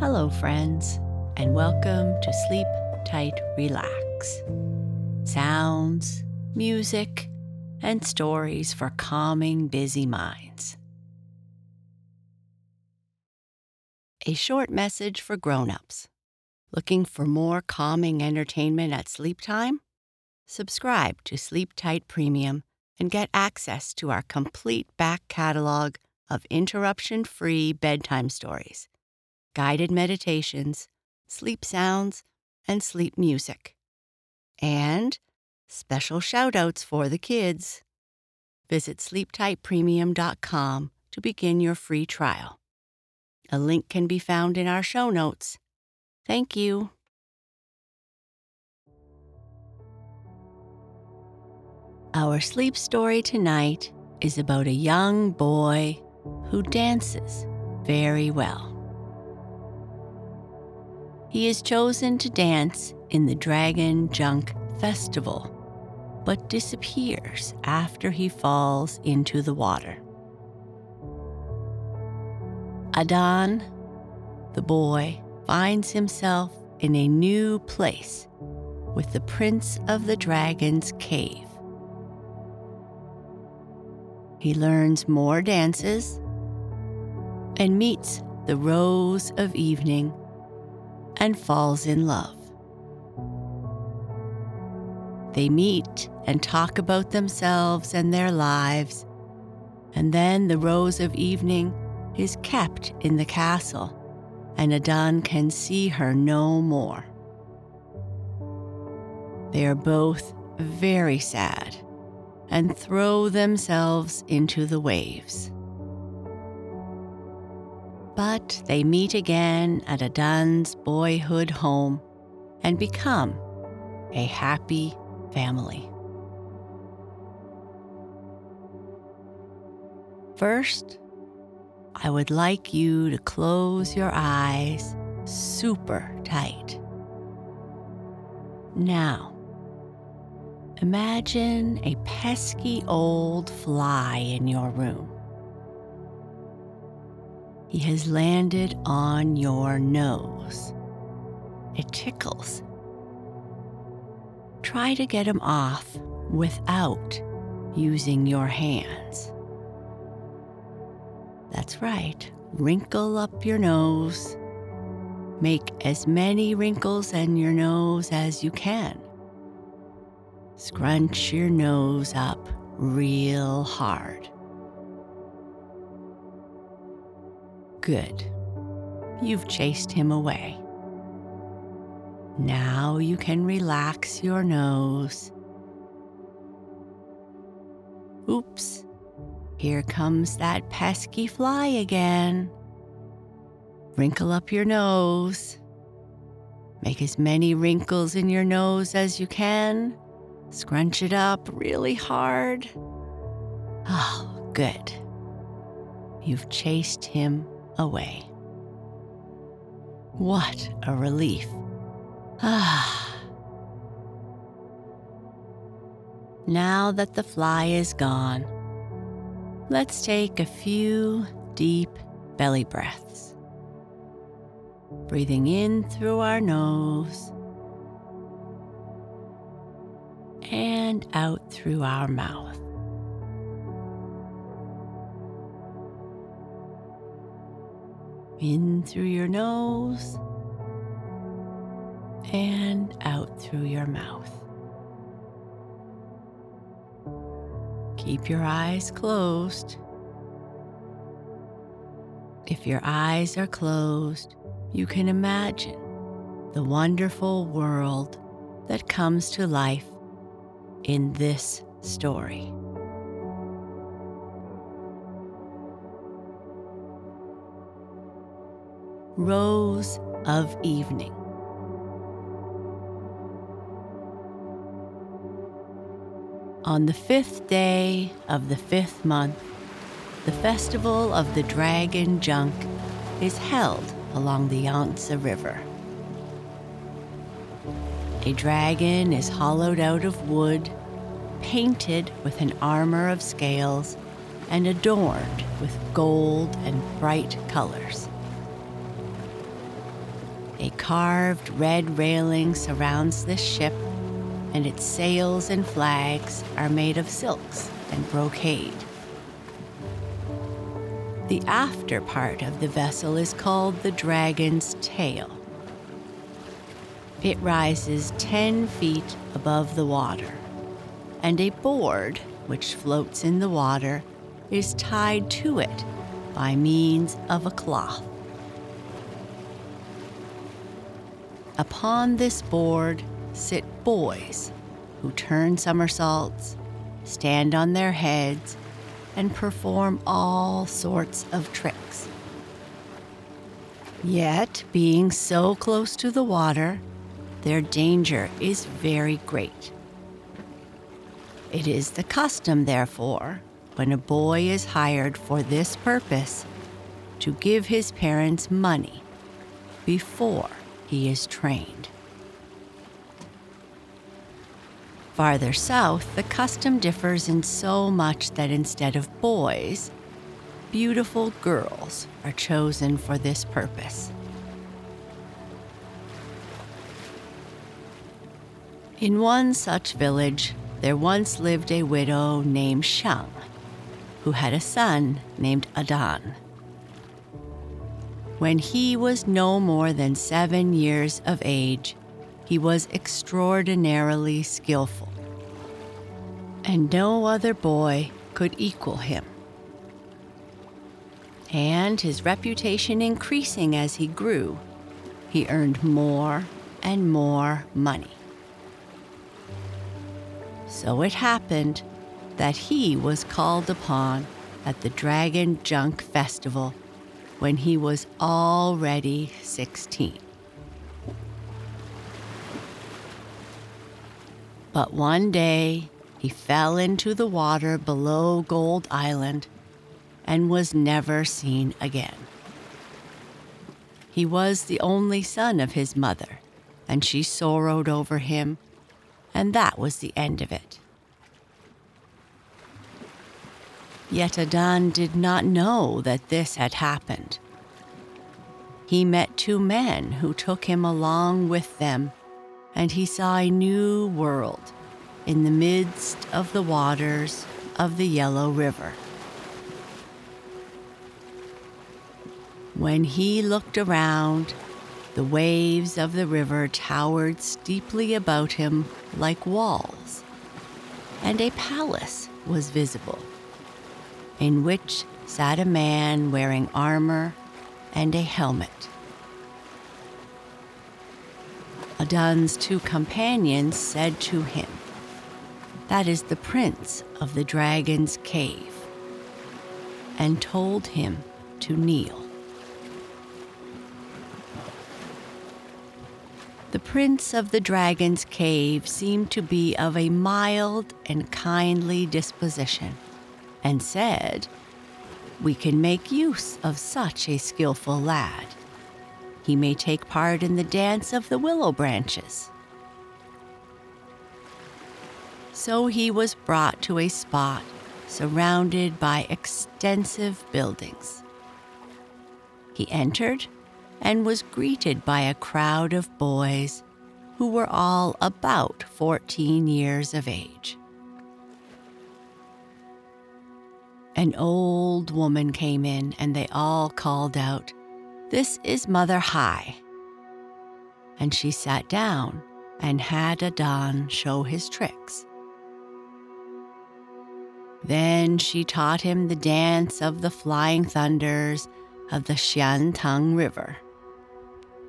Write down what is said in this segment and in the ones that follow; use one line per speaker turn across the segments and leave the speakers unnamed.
Hello, friends, and welcome to Sleep Tight Relax. Sounds, music, and stories for calming busy minds. A short message for grown-ups. Looking for more calming entertainment at sleep time? Subscribe to Sleep Tight Premium and get access to our complete back catalog of interruption-free bedtime stories guided meditations, sleep sounds, and sleep music. And special shoutouts for the kids. Visit sleeptightpremium.com to begin your free trial. A link can be found in our show notes. Thank you. Our sleep story tonight is about a young boy who dances very well. He is chosen to dance in the Dragon Junk Festival, but disappears after he falls into the water. Adan, the boy, finds himself in a new place with the Prince of the Dragon's cave. He learns more dances and meets the Rose of Evening and falls in love. They meet and talk about themselves and their lives, and then the Rose of Evening is kept in the castle, and Adan can see her no more. They are both very sad and throw themselves into the waves. But they meet again at Adan's boyhood home and become a happy family. First, I would like you to close your eyes super tight. Now, imagine a pesky old fly in your room. He has landed on your nose. It tickles. Try to get him off without using your hands. That's right. Wrinkle up your nose. Make as many wrinkles in your nose as you can. Scrunch your nose up real hard. Good. You've chased him away. Now you can relax your nose. Oops, here comes that pesky fly again. Wrinkle up your nose. Make as many wrinkles in your nose as you can. Scrunch it up really hard. Oh, good. You've chased him away. What a relief. Ah. now that the fly is gone, let's take a few deep belly breaths. Breathing in through our nose and out through our mouth. In through your nose and out through your mouth. Keep your eyes closed. If your eyes are closed, you can imagine the wonderful world that comes to life in this story. Rose of Evening. On the fifth day of the fifth month, the festival of the Dragon Junk is held along the Yangtze River. A dragon is hollowed out of wood, painted with an armor of scales, and adorned with gold and bright colors. A carved red railing surrounds this ship, and its sails and flags are made of silks and brocade. The after part of the vessel is called the Dragon's Tail. It rises 10 feet above the water, and a board, which floats in the water, is tied to it by means of a cloth. Upon this board sit boys who turn somersaults, stand on their heads, and perform all sorts of tricks. Yet, being so close to the water, their danger is very great. It is the custom, therefore, when a boy is hired for this purpose, to give his parents money before he is trained. Farther south, the custom differs in so much that instead of boys, beautiful girls are chosen for this purpose. In one such village, there once lived a widow named Shang, who had a son named Adan. When he was no more than seven years of age, he was extraordinarily skillful and no other boy could equal him. And his reputation increasing as he grew, he earned more and more money. So it happened that he was called upon at the Dragon Junk Festival when he was already 16. But one day he fell into the water below Gold Island and was never seen again. He was the only son of his mother, and she sorrowed over him, and that was the end of it. Yet Adan did not know that this had happened. He met two men who took him along with them, and he saw a new world in the midst of the waters of the Yellow River. When he looked around, the waves of the river towered steeply about him like walls, and a palace was visible, in which sat a man wearing armor and a helmet. Adan's two companions said to him, that is the prince of the dragon's cave, and told him to kneel. The prince of the dragon's cave seemed to be of a mild and kindly disposition, and said, We can make use of such a skilful lad. He may take part in the dance of the willow branches so he was brought to a spot surrounded by extensive buildings. He entered and was greeted by a crowd of boys who were all about 14 years of age. An old woman came in and they all called out, This is Mother Hai. And she sat down and had Adan show his tricks. Then she taught him the dance of the flying thunders of the Xiantang River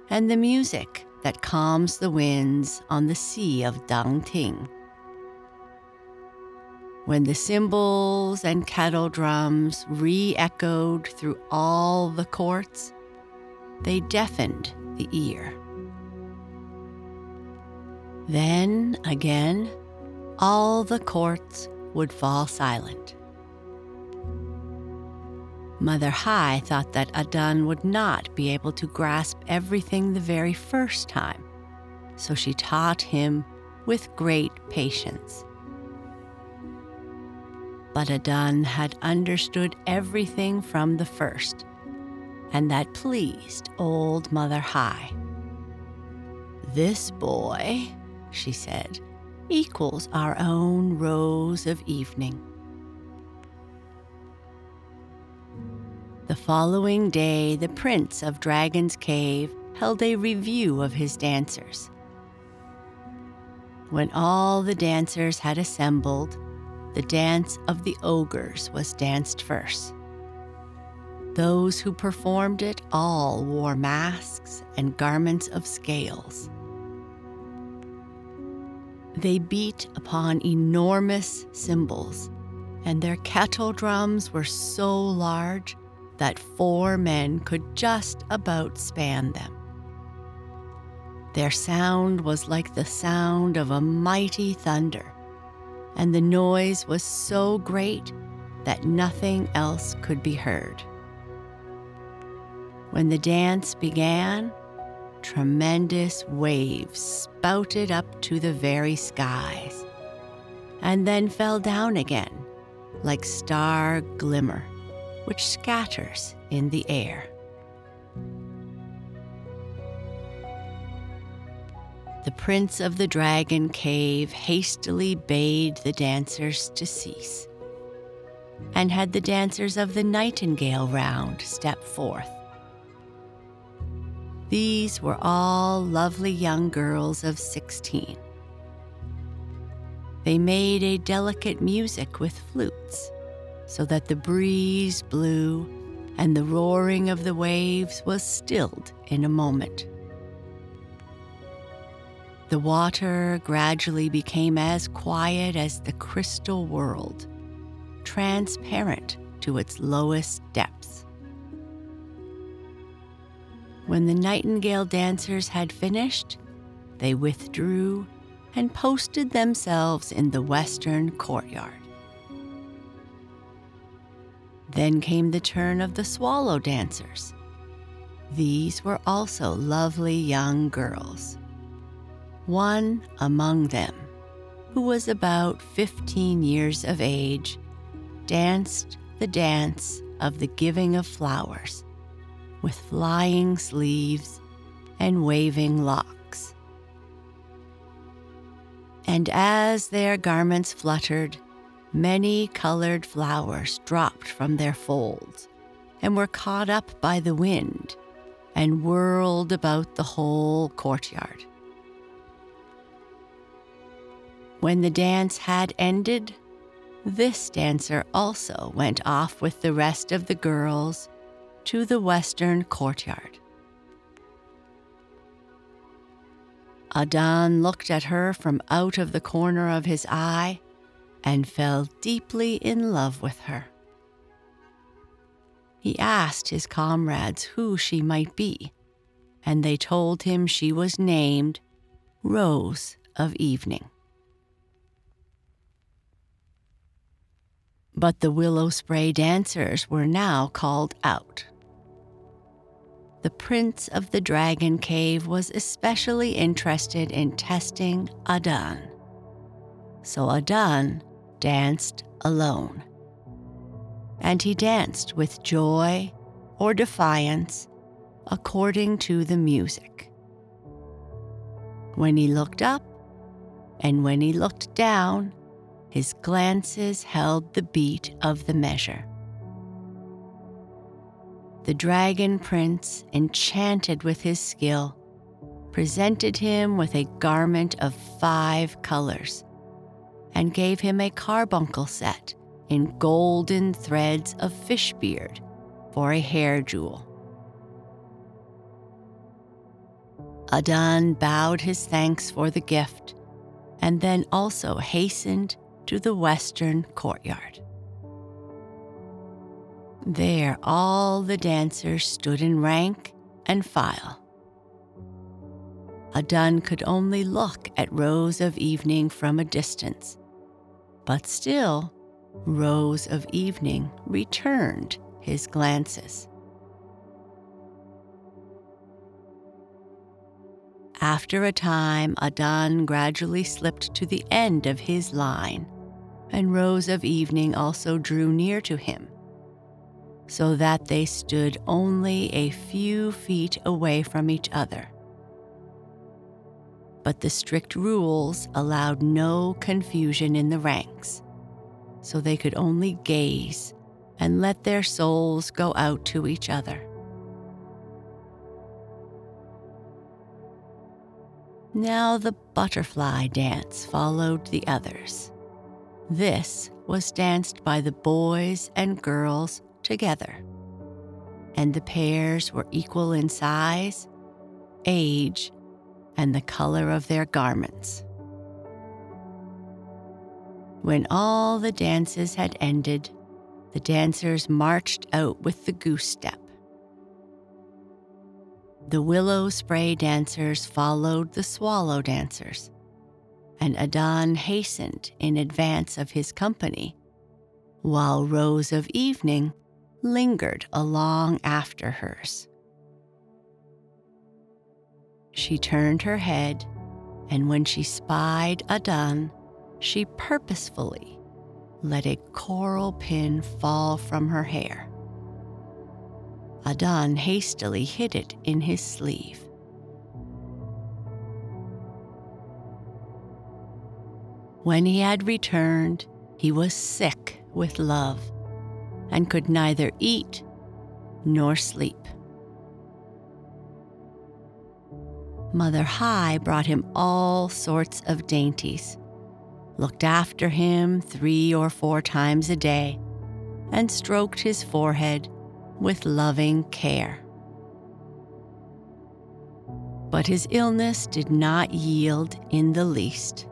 and the music that calms the winds on the sea of Dangting. When the cymbals and kettle drums re echoed through all the courts, they deafened the ear. Then again, all the courts would fall silent. Mother Hai thought that Adan would not be able to grasp everything the very first time, so she taught him with great patience. But Adan had understood everything from the first, and that pleased old Mother Hai. This boy, she said, equals our own rose of evening. The following day, the prince of Dragon's Cave held a review of his dancers. When all the dancers had assembled, the dance of the ogres was danced first. Those who performed it all wore masks and garments of scales. They beat upon enormous cymbals, and their kettle drums were so large that four men could just about span them. Their sound was like the sound of a mighty thunder, and the noise was so great that nothing else could be heard. When the dance began, tremendous waves spouted up to the very skies and then fell down again like star glimmer, which scatters in the air. The prince of the dragon cave hastily bade the dancers to cease, and had the dancers of the nightingale round step forth. These were all lovely young girls of 16. They made a delicate music with flutes, so that the breeze blew and the roaring of the waves was stilled in a moment. The water gradually became as quiet as the crystal world, transparent to its lowest depths. When the nightingale dancers had finished, they withdrew and posted themselves in the western courtyard. Then came the turn of the swallow dancers. These were also lovely young girls. One among them, who was about 15 years of age, danced the dance of the giving of flowers with flying sleeves and waving locks. And as their garments fluttered, many colored flowers dropped from their folds and were caught up by the wind and whirled about the whole courtyard. When the dance had ended, this dancer also went off with the rest of the girls to the western courtyard. Adan looked at her from out of the corner of his eye and fell deeply in love with her. He asked his comrades who she might be, and they told him she was named Rose of Evening. But the willow spray dancers were now called out. The prince of the dragon cave was especially interested in testing Adan. So Adan danced alone. And he danced with joy or defiance according to the music. When he looked up and when he looked down, his glances held the beat of the measure. The dragon prince, enchanted with his skill, presented him with a garment of five colors and gave him a carbuncle set in golden threads of fish beard for a hair jewel. Adan bowed his thanks for the gift and then also hastened the western courtyard. There, all the dancers stood in rank and file. Adan could only look at Rose of Evening from a distance, but still, Rose of Evening returned his glances. After a time, Adan gradually slipped to the end of his line, and Rose of Evening also drew near to him, so that they stood only a few feet away from each other. but the strict rules allowed no confusion in the ranks, so they could only gaze and let their souls go out to each other. Now the butterfly dance followed the others. This was danced by the boys and girls together, and the pairs were equal in size, age, and the color of their garments. When all the dances had ended, the dancers marched out with the goose step. The willow spray dancers followed the swallow dancers, and Adan hastened in advance of his company, while Rose of Evening lingered along after hers. She turned her head, and when she spied Adan, she purposefully let a coral pin fall from her hair. Adan hastily hid it in his sleeve. When he had returned, he was sick with love and could neither eat nor sleep. Mother Hai brought him all sorts of dainties, looked after him three or four times a day, and stroked his forehead with loving care. But his illness did not yield in the least.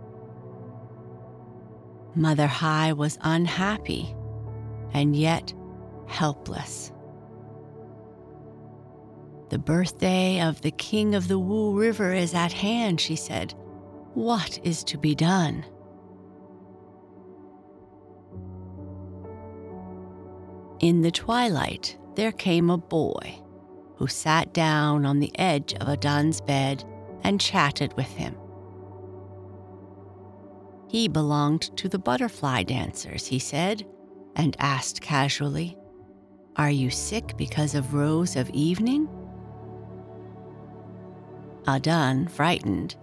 Mother Hai was unhappy and yet helpless. The birthday of the king of the Wu River is at hand, she said. What is to be done? In the twilight, there came a boy who sat down on the edge of Adan's bed and chatted with him. He belonged to the butterfly dancers, he said, and asked casually, Are you sick because of Rose of Evening? Adan, frightened,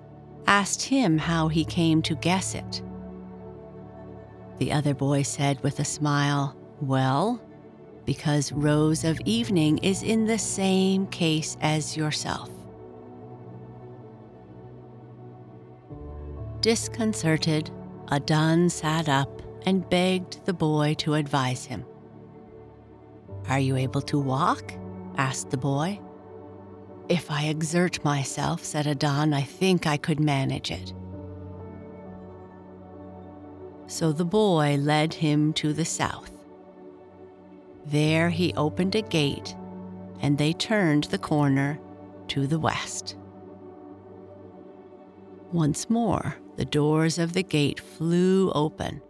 asked him how he came to guess it. The other boy said with a smile, Well, because Rose of Evening is in the same case as yourself. Disconcerted, Adan sat up and begged the boy to advise him. Are you able to walk? asked the boy. If I exert myself, said Adan, I think I could manage it. So the boy led him to the south. There he opened a gate, and they turned the corner to the west. Once more, the doors of the gate flew open,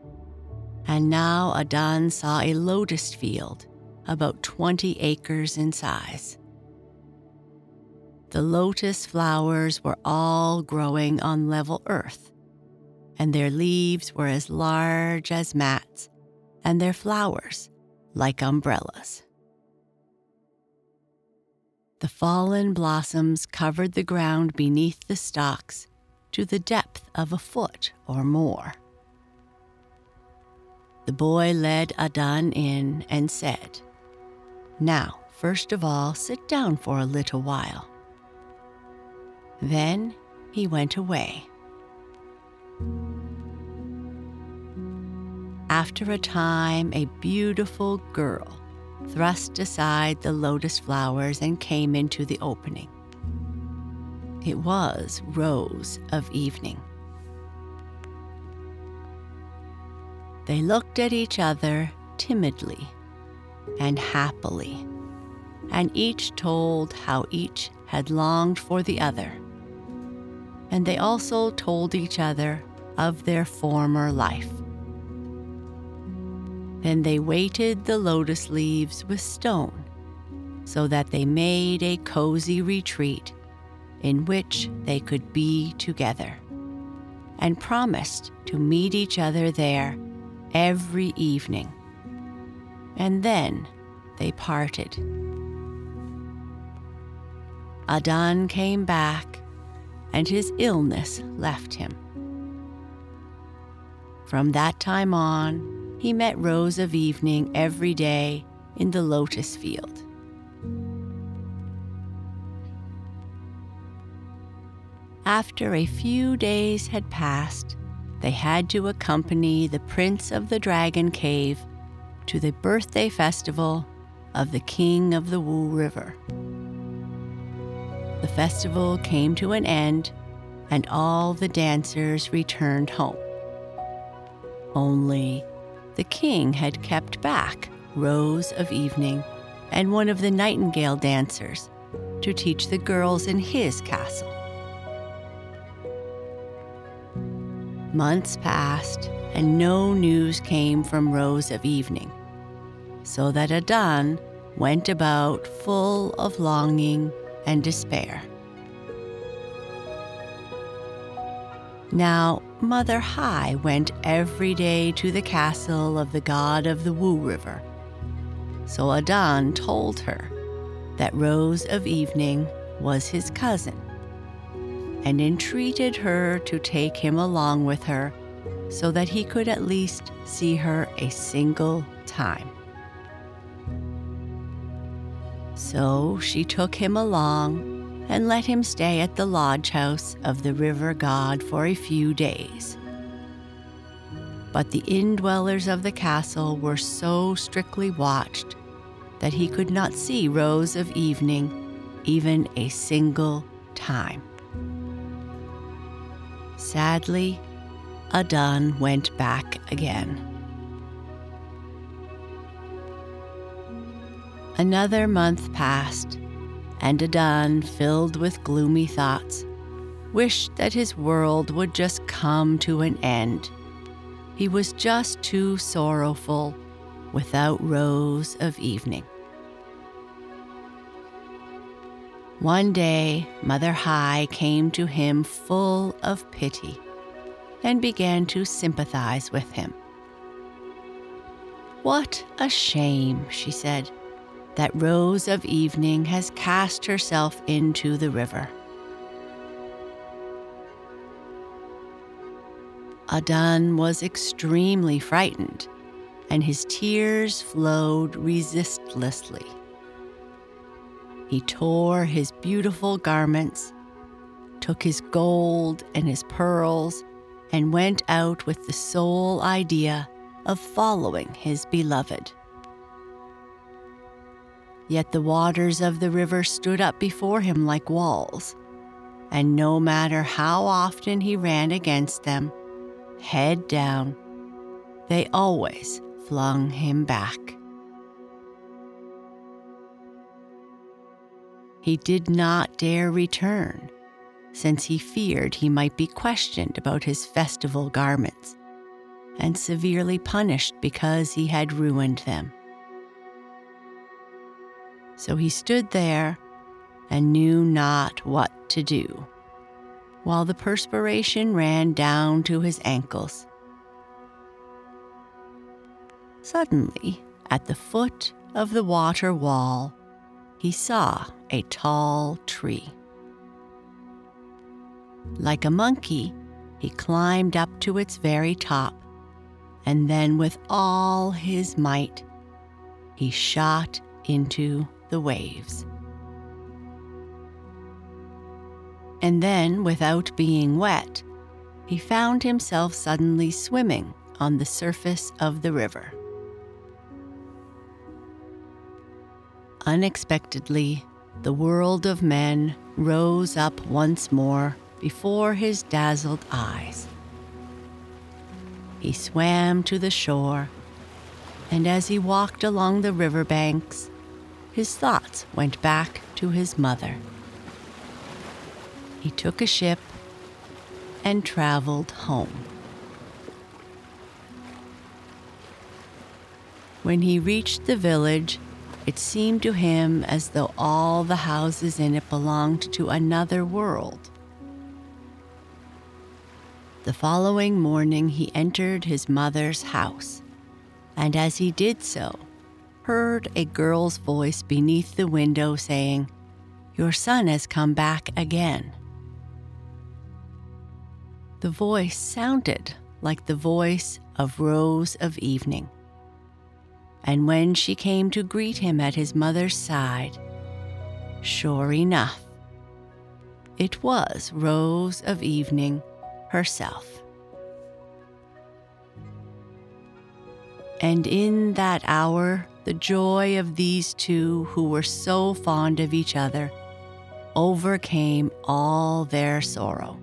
and now Adan saw a lotus field about 20 acres in size. The lotus flowers were all growing on level earth, and their leaves were as large as mats, and their flowers like umbrellas. The fallen blossoms covered the ground beneath the stalks to the depth of a foot or more. The boy led Adan in and said, Now, first of all, sit down for a little while. Then he went away. After a time, a beautiful girl thrust aside the lotus flowers and came into the opening. It was Rose of Evening. They looked at each other timidly and happily, and each told how each had longed for the other and they also told each other of their former life. Then they weighted the lotus leaves with stone so that they made a cozy retreat in which they could be together, and promised to meet each other there every evening. And then they parted. Adan came back and his illness left him. From that time on, he met Rose of Evening every day in the lotus field. After a few days had passed, they had to accompany the Prince of the Dragon Cave to the birthday festival of the King of the Wu River. The festival came to an end, and all the dancers returned home. Only the king had kept back Rose of Evening and one of the nightingale dancers to teach the girls in his castle. Months passed, and no news came from Rose of Evening, so that Adan went about full of longing and despair. Now, Mother Hai went every day to the castle of the god of the Wu River. So Adan told her that Rose of Evening was his cousin and entreated her to take him along with her so that he could at least see her a single time. So she took him along and let him stay at the lodge house of the river god for a few days. But the indwellers of the castle were so strictly watched that he could not see Rose of Evening even a single time. Sadly, Adan went back again. Another month passed, and Adan, filled with gloomy thoughts, wished that his world would just come to an end. He was just too sorrowful without Rose of Evening. One day, Mother Hai came to him full of pity and began to sympathize with him. What a shame, she said, that Rose of Evening has cast herself into the river. Adan was extremely frightened, and his tears flowed resistlessly. He tore his beautiful garments, took his gold and his pearls, and went out with the sole idea of following his beloved. Yet the waters of the river stood up before him like walls, and no matter how often he ran against them, head down, they always flung him back. He did not dare return, since he feared he might be questioned about his festival garments and severely punished because he had ruined them. So he stood there and knew not what to do, while the perspiration ran down to his ankles. Suddenly, at the foot of the water wall, he saw a tall tree. Like a monkey, he climbed up to its very top, and then, with all his might, he shot into the waves. And then, without being wet, he found himself suddenly swimming on the surface of the river. Unexpectedly, the world of men rose up once more before his dazzled eyes. He swam to the shore, and as he walked along the river banks, his thoughts went back to his mother. He took a ship and traveled home. When he reached the village, it seemed to him as though all the houses in it belonged to another world. The following morning, he entered his mother's house, and as he did so, heard a girl's voice beneath the window saying, Your son has come back again. The voice sounded like the voice of Rose of Evening. And when she came to greet him at his mother's side, sure enough, it was Rose of Evening herself. And in that hour, the joy of these two who were so fond of each other overcame all their sorrow.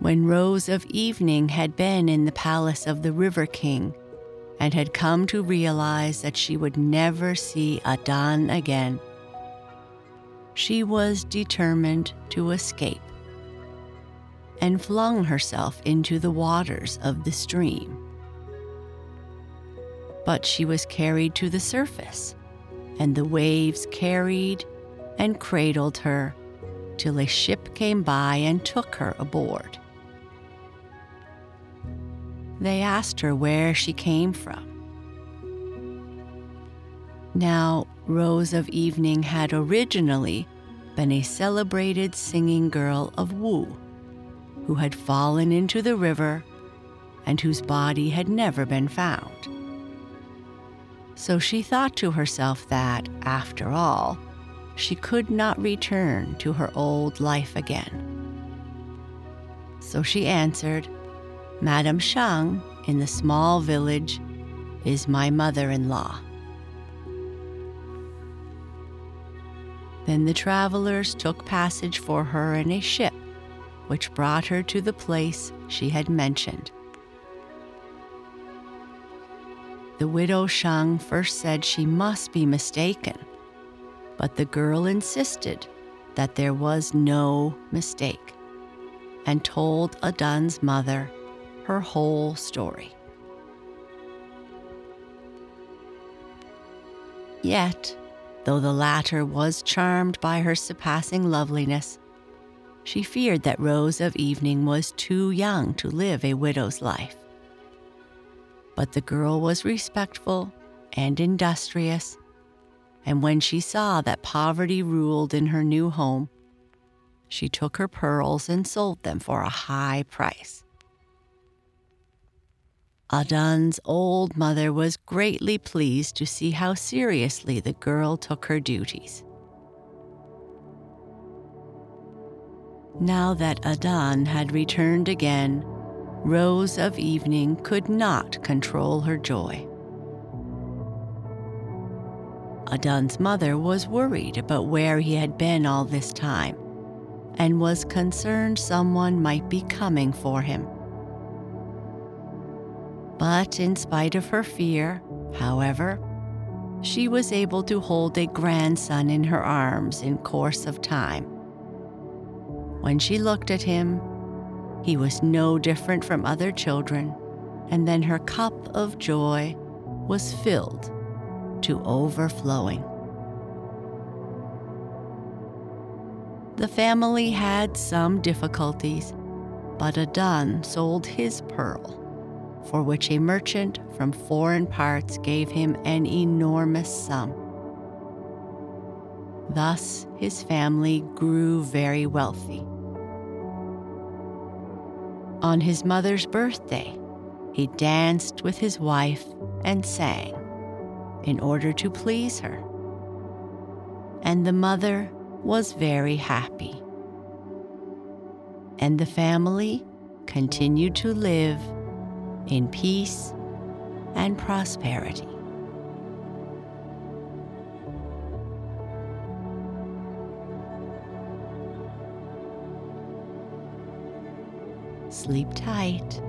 When Rose of Evening had been in the palace of the River King and had come to realize that she would never see Adan again, she was determined to escape and flung herself into the waters of the stream. But she was carried to the surface, and the waves carried and cradled her till a ship came by and took her aboard. They asked her where she came from. Now, Rose of Evening had originally been a celebrated singing girl of Wu who had fallen into the river and whose body had never been found. So she thought to herself that, after all, she could not return to her old life again. So she answered, Madame Shang in the small village is my mother in law. Then the travelers took passage for her in a ship which brought her to the place she had mentioned. The widow Shang first said she must be mistaken, but the girl insisted that there was no mistake and told Adan's mother her whole story. Yet, though the latter was charmed by her surpassing loveliness, she feared that Rose of Evening was too young to live a widow's life. But the girl was respectful and industrious, and when she saw that poverty ruled in her new home, she took her pearls and sold them for a high price. Adan's old mother was greatly pleased to see how seriously the girl took her duties. Now that Adan had returned again, Rose of Evening could not control her joy. Adan's mother was worried about where he had been all this time and was concerned someone might be coming for him. But in spite of her fear, however, she was able to hold a grandson in her arms in course of time when she looked at him, he was no different from other children, and then her cup of joy was filled to overflowing. The family had some difficulties, but Adan sold his pearl, for which a merchant from foreign parts gave him an enormous sum. Thus, his family grew very wealthy. On his mother's birthday, he danced with his wife and sang in order to please her. And the mother was very happy. And the family continued to live in peace and prosperity. Sleep tight.